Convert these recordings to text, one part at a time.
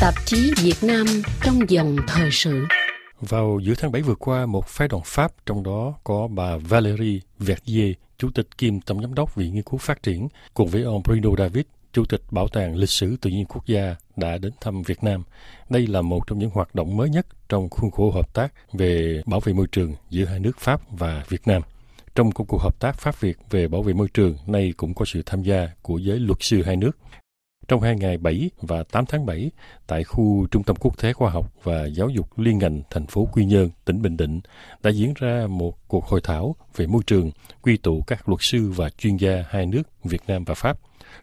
Tạp chí Việt Nam trong dòng thời sự. Vào giữa tháng 7 vừa qua, một phái đoàn Pháp, trong đó có bà Valérie Verdier, Chủ tịch kiêm Tổng giám đốc Viện Nghiên cứu Phát triển, cùng với ông Bruno David, Chủ tịch Bảo tàng Lịch sử Tự nhiên Quốc gia đã đến thăm Việt Nam. Đây là một trong những hoạt động mới nhất trong khuôn khổ hợp tác về bảo vệ môi trường giữa hai nước Pháp và Việt Nam. Trong công cuộc hợp tác Pháp-Việt về bảo vệ môi trường, nay cũng có sự tham gia của giới luật sư hai nước. Trong hai ngày 7 và 8 tháng 7, tại khu Trung tâm Quốc tế Khoa học và Giáo dục liên ngành thành phố Quy Nhơn, tỉnh Bình Định, đã diễn ra một cuộc hội thảo về môi trường, quy tụ các luật sư và chuyên gia hai nước Việt Nam và Pháp.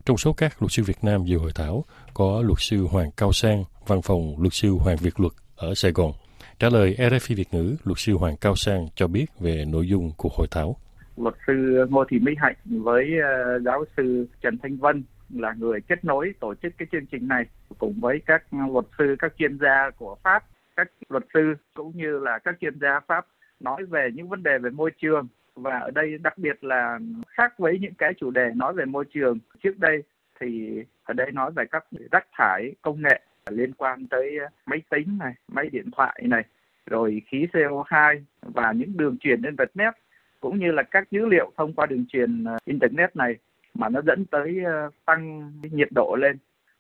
Trong số các luật sư Việt Nam dự hội thảo có luật sư Hoàng Cao Sang, văn phòng luật sư Hoàng Việt Luật ở Sài Gòn. Trả lời RFI Việt ngữ, luật sư Hoàng Cao Sang cho biết về nội dung cuộc hội thảo. Luật sư Ngô Thị Mỹ Hạnh với ờ, giáo sư Trần Thanh Vân là người kết nối tổ chức cái chương trình này cùng với các luật sư, các chuyên gia của Pháp, các luật sư cũng như là các chuyên gia Pháp nói về những vấn đề về môi trường. Và ở đây đặc biệt là khác với những cái chủ đề nói về môi trường trước đây thì ở đây nói về các rác thải công nghệ liên quan tới máy tính này, máy điện thoại này, rồi khí CO2 và những đường truyền internet cũng như là các dữ liệu thông qua đường truyền ờ, internet này mà nó dẫn tới ờ, tăng nhiệt độ lên.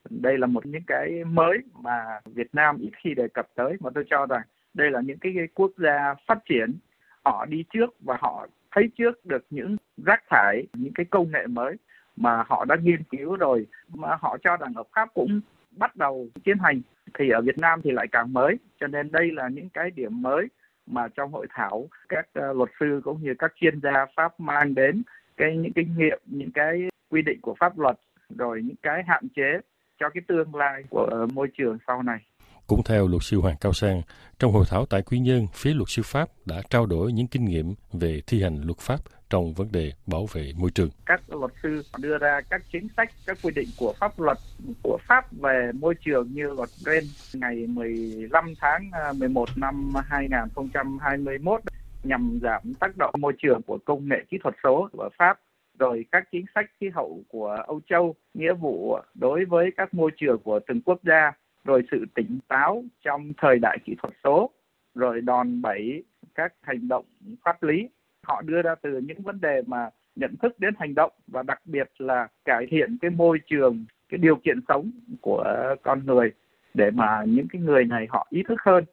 Đây là một những cái mới mà Việt Nam ít khi đề cập tới, mà tôi cho rằng đây là những cái quốc gia phát triển. Họ đi trước và họ thấy trước được những rác thải, những cái công nghệ mới mà họ đã nghiên cứu rồi, mà họ cho rằng ở Pháp cũng bắt đầu tiến hành. Thì ở Việt Nam thì lại càng mới, cho nên đây là những cái điểm mới mà trong hội thảo các ờ, luật sư cũng như các chuyên gia Pháp mang đến cái những kinh nghiệm những cái quy định của pháp luật rồi những cái hạn chế cho cái tương lai của môi trường sau này. Cũng theo luật sư Hoàng Cao Sang, trong hội thảo tại Quy Nhơn, phía luật sư Pháp đã trao đổi những kinh nghiệm về thi hành luật pháp trong vấn đề bảo vệ môi trường. Các luật sư đưa ra các chính sách, các quy định của pháp luật của Pháp về môi trường như luật REN ngày 15 tháng 11 năm 2021 nhằm giảm tác động môi trường của công nghệ kỹ thuật số ở Pháp rồi các chính sách khí hậu của Âu Châu, nghĩa vụ đối với các môi trường của từng quốc gia, rồi sự tỉnh táo trong thời đại kỹ thuật số, rồi đòn bẩy các hành động pháp lý. Họ đưa ra từ những vấn đề mà nhận thức đến hành động và đặc biệt là cải thiện cái môi trường, cái điều kiện sống của con người để mà những cái người này họ ý thức hơn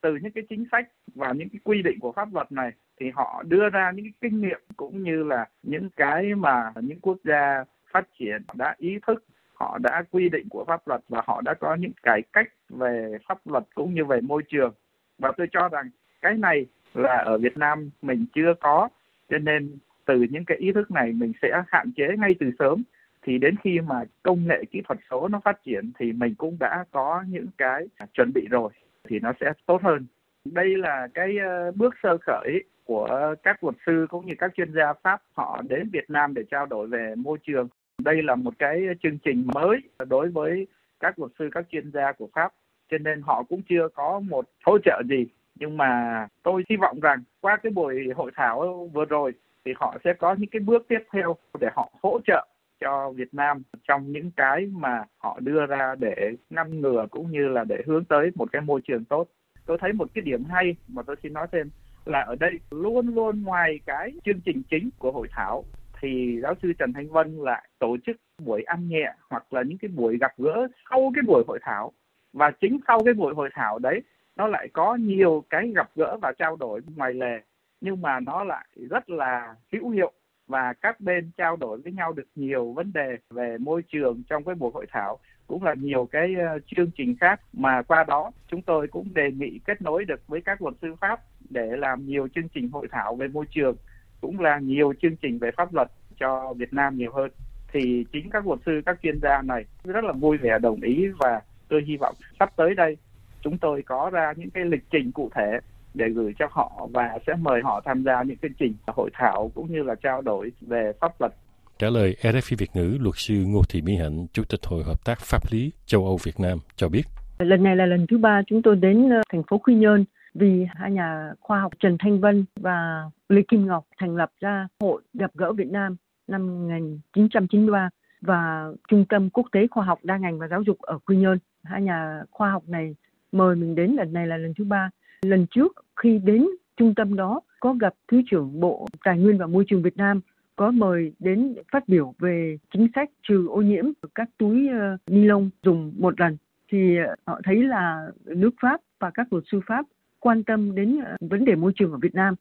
từ những cái chính sách và những cái quy định của pháp luật này, thì họ đưa ra những cái kinh nghiệm cũng như là những cái mà những quốc gia phát triển đã ý thức, họ đã quy định của pháp luật và họ đã có những cải cách về pháp luật cũng như về môi trường. Và tôi cho rằng cái này là ở Việt Nam mình chưa có, cho nên từ những cái ý thức này mình sẽ hạn chế ngay từ sớm. Thì đến khi mà công nghệ kỹ thuật số nó phát triển thì mình cũng đã có những cái chuẩn bị rồi thì nó sẽ tốt hơn đây là cái ờ, bước sơ khởi của các luật sư cũng như các chuyên gia Pháp họ đến Việt Nam để trao đổi về môi trường. Đây là một cái chương trình mới đối với các luật sư, các chuyên gia của Pháp, cho nên họ cũng chưa có một hỗ trợ gì. Nhưng mà tôi hy vọng rằng qua cái buổi hội thảo vừa rồi thì họ sẽ có những cái bước tiếp theo để họ hỗ trợ cho Việt Nam trong những cái mà họ đưa ra để ngăn ngừa cũng như là để hướng tới một cái môi trường tốt. Tôi thấy một cái điểm hay mà tôi xin nói thêm là ở đây luôn luôn ngoài cái chương trình chính của hội thảo thì giáo sư Trần Thanh Vân lại tổ chức buổi ăn nhẹ hoặc là những cái buổi gặp gỡ sau cái buổi hội thảo và chính sau cái buổi hội thảo đấy, nó lại có nhiều cái gặp gỡ và trao đổi ngoài lề, nhưng mà nó lại rất là hữu hiệu và các bên trao đổi với nhau được nhiều vấn đề về môi trường trong cái buổi hội thảo, cũng là nhiều cái ờ, chương trình khác. Mà qua đó, chúng tôi cũng đề nghị kết nối được với các luật sư pháp để làm nhiều chương trình hội thảo về môi trường, cũng là nhiều chương trình về pháp luật cho Việt Nam nhiều hơn. Thì chính các luật sư, các chuyên gia này rất là vui vẻ, đồng ý và tôi hy vọng sắp tới đây chúng tôi có ra những cái lịch trình cụ thể để gửi cho họ và sẽ mời họ tham gia những chương trình hội thảo cũng như là trao đổi về pháp luật. Trả lời RFI Việt ngữ, luật sư Ngô Thị Mỹ Hạnh, Chủ tịch Hội Hợp tác Pháp lý châu Âu Việt Nam cho biết. Lần này là lần thứ ba chúng tôi đến ờ, thành phố Quy Nhơn vì hai nhà khoa học Trần Thanh Vân và Lê Kim Ngọc thành lập ra Hội gặp gỡ Việt Nam năm 1993 và Trung tâm Quốc tế Khoa học Đa ngành và Giáo dục ở Quy Nhơn hai nhà khoa học này mời mình đến lần này là lần thứ ba lần trước, khi đến trung tâm đó, có gặp thứ trưởng bộ tài nguyên và môi trường Việt Nam, có mời đến phát biểu về chính sách trừ ô nhiễm các túi ờ, ni lông dùng một lần thì ờ, họ thấy là nước Pháp và các luật sư Pháp quan tâm đến ờ, vấn đề môi trường ở Việt Nam.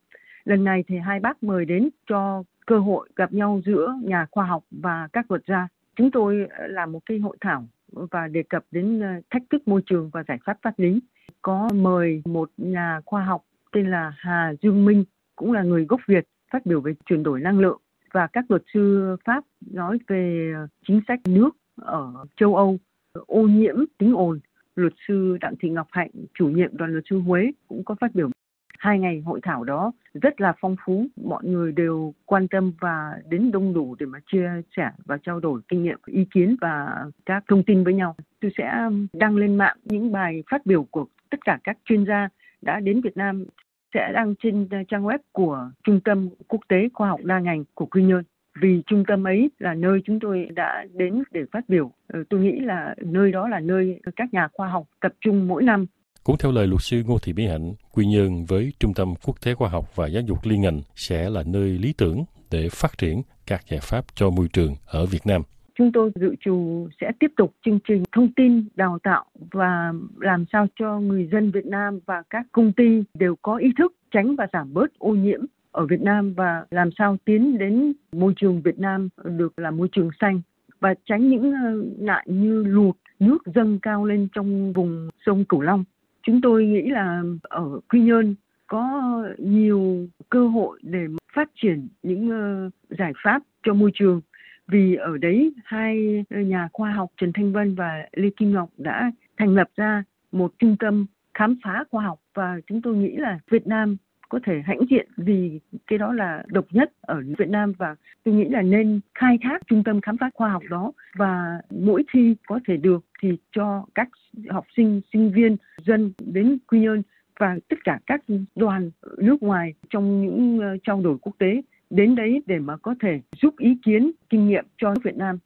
Lần này thì hai bác mời đến cho cơ hội gặp nhau giữa nhà khoa học và các luật gia. Chúng tôi làm một cái hội thảo và đề cập đến ờ, thách thức môi trường và giải pháp pháp lý. Có mời một nhà khoa học tên là Hà Dương Minh, cũng là người gốc Việt, phát biểu về chuyển đổi năng lượng và các luật sư Pháp nói về ờ, chính sách nước ở châu Âu, ô nhiễm tiếng ồn. Luật sư Đặng Thị Ngọc Hạnh, chủ nhiệm đoàn luật sư Huế cũng có phát biểu. Hai ngày hội thảo đó rất là phong phú, mọi người đều quan tâm và đến đông đủ để mà chia sẻ và trao đổi kinh nghiệm, ý kiến và các thông tin với nhau. Tôi sẽ um, đăng lên mạng những bài phát biểu của tất cả các chuyên gia đã đến Việt Nam sẽ đăng trên uh, trang web của Trung tâm Quốc tế Khoa học Đa ngành của Quy Nhơn. Vì trung tâm ấy là nơi chúng tôi đã đến để phát biểu. Ờ, tôi nghĩ là nơi đó là nơi các nhà khoa học tập trung mỗi năm. Cũng theo lời luật sư Ngô Thị Mỹ Hạnh, Quy Nhơn với Trung tâm Quốc tế Khoa học và Giáo dục liên ngành sẽ là nơi lý tưởng để phát triển các giải pháp cho môi trường ở Việt Nam chúng tôi dự trù sẽ tiếp tục chương trình thông tin đào tạo và làm sao cho người dân Việt Nam và các công ty đều có ý thức tránh và giảm bớt ô nhiễm ở Việt Nam và làm sao tiến đến môi trường Việt Nam được là môi trường xanh và tránh những ờ, nạn như lụt nước dâng cao lên trong vùng sông Cửu Long. Chúng tôi nghĩ là ở Quy Nhơn có nhiều cơ hội để phát triển những ờ, giải pháp cho môi trường. Vì ở đấy hai nhà khoa học Trần Thanh Vân và Lê Kim Ngọc đã thành lập ra một trung tâm khám phá khoa học và chúng tôi nghĩ là Việt Nam có thể hãnh diện vì cái đó là độc nhất ở Việt Nam và tôi nghĩ là nên khai thác trung tâm khám phá khoa học đó và mỗi khi có thể được thì cho các học sinh, sinh viên, dân đến Quy Nhơn và tất cả các đoàn nước ngoài trong những ờ, trao đổi quốc tế đến đấy để mà có thể giúp ý kiến, kinh nghiệm cho Việt Nam.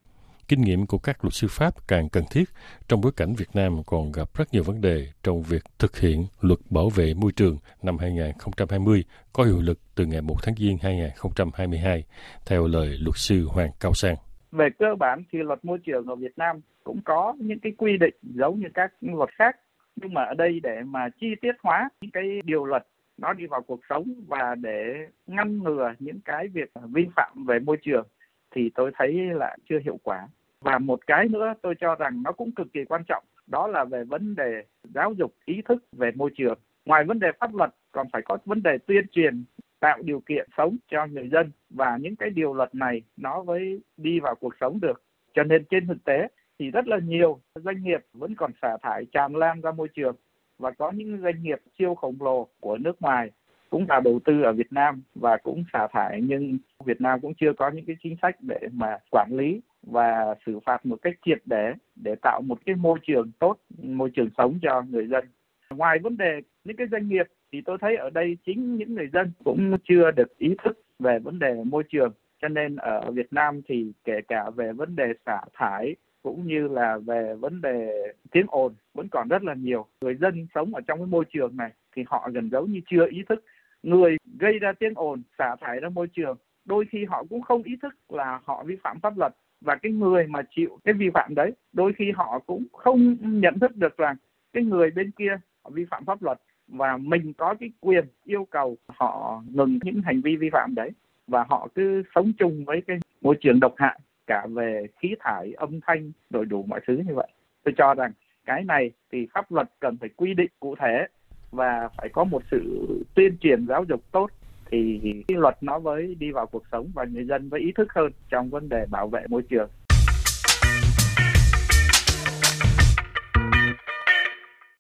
Kinh nghiệm của các luật sư Pháp càng cần thiết trong bối cảnh Việt Nam còn gặp rất nhiều vấn đề trong việc thực hiện luật bảo vệ môi trường năm 2020 có hiệu lực từ ngày 1 tháng Giêng 2022, theo lời luật sư Hoàng Cao Sang. Về cơ bản thì luật môi trường ở Việt Nam cũng có những cái quy định giống như các luật khác nhưng mà ở đây để mà chi tiết hóa những cái điều luật nó đi vào cuộc sống và để ngăn ngừa những cái việc vi phạm về môi trường thì tôi thấy là chưa hiệu quả và một cái nữa tôi cho rằng nó cũng cực kỳ quan trọng, đó là về vấn đề giáo dục ý thức về môi trường. Ngoài vấn đề pháp luật, còn phải có vấn đề tuyên truyền, tạo điều kiện sống cho người dân. Và những cái điều luật này nó mới đi vào cuộc sống được. Cho nên trên thực tế thì rất là nhiều doanh nghiệp vẫn còn xả thải tràn lan ra môi trường. Và có những doanh nghiệp siêu khổng lồ của nước ngoài cũng vào đầu tư ở Việt Nam và cũng xả thải. Nhưng Việt Nam cũng chưa có những cái chính sách để mà quản lý và xử phạt một cách triệt để để tạo một cái môi trường tốt, môi trường sống cho người dân. Ngoài vấn đề những cái doanh nghiệp thì tôi thấy ở đây chính những người dân cũng chưa được ý thức về vấn đề môi trường. Cho nên ở Việt Nam thì kể cả về vấn đề xả thải cũng như là về vấn đề tiếng ồn vẫn còn rất là nhiều. Người dân sống ở trong cái môi trường này thì họ gần giống như chưa ý thức. Người gây ra tiếng ồn xả thải ra môi trường đôi khi họ cũng không ý thức là họ vi phạm pháp luật và cái người mà chịu cái vi phạm đấy, đôi khi họ cũng không nhận thức được rằng cái người bên kia họ vi phạm pháp luật và mình có cái quyền yêu cầu họ ngừng những hành vi vi phạm đấy và họ cứ sống chung với cái môi trường độc hại cả về khí thải, âm thanh rồi đủ mọi thứ như vậy. Tôi cho rằng cái này thì pháp luật cần phải quy định cụ thể và phải có một sự tuyên truyền giáo dục tốt thì cái luật nó mới đi vào cuộc sống và người dân mới ý thức hơn trong vấn đề bảo vệ môi trường.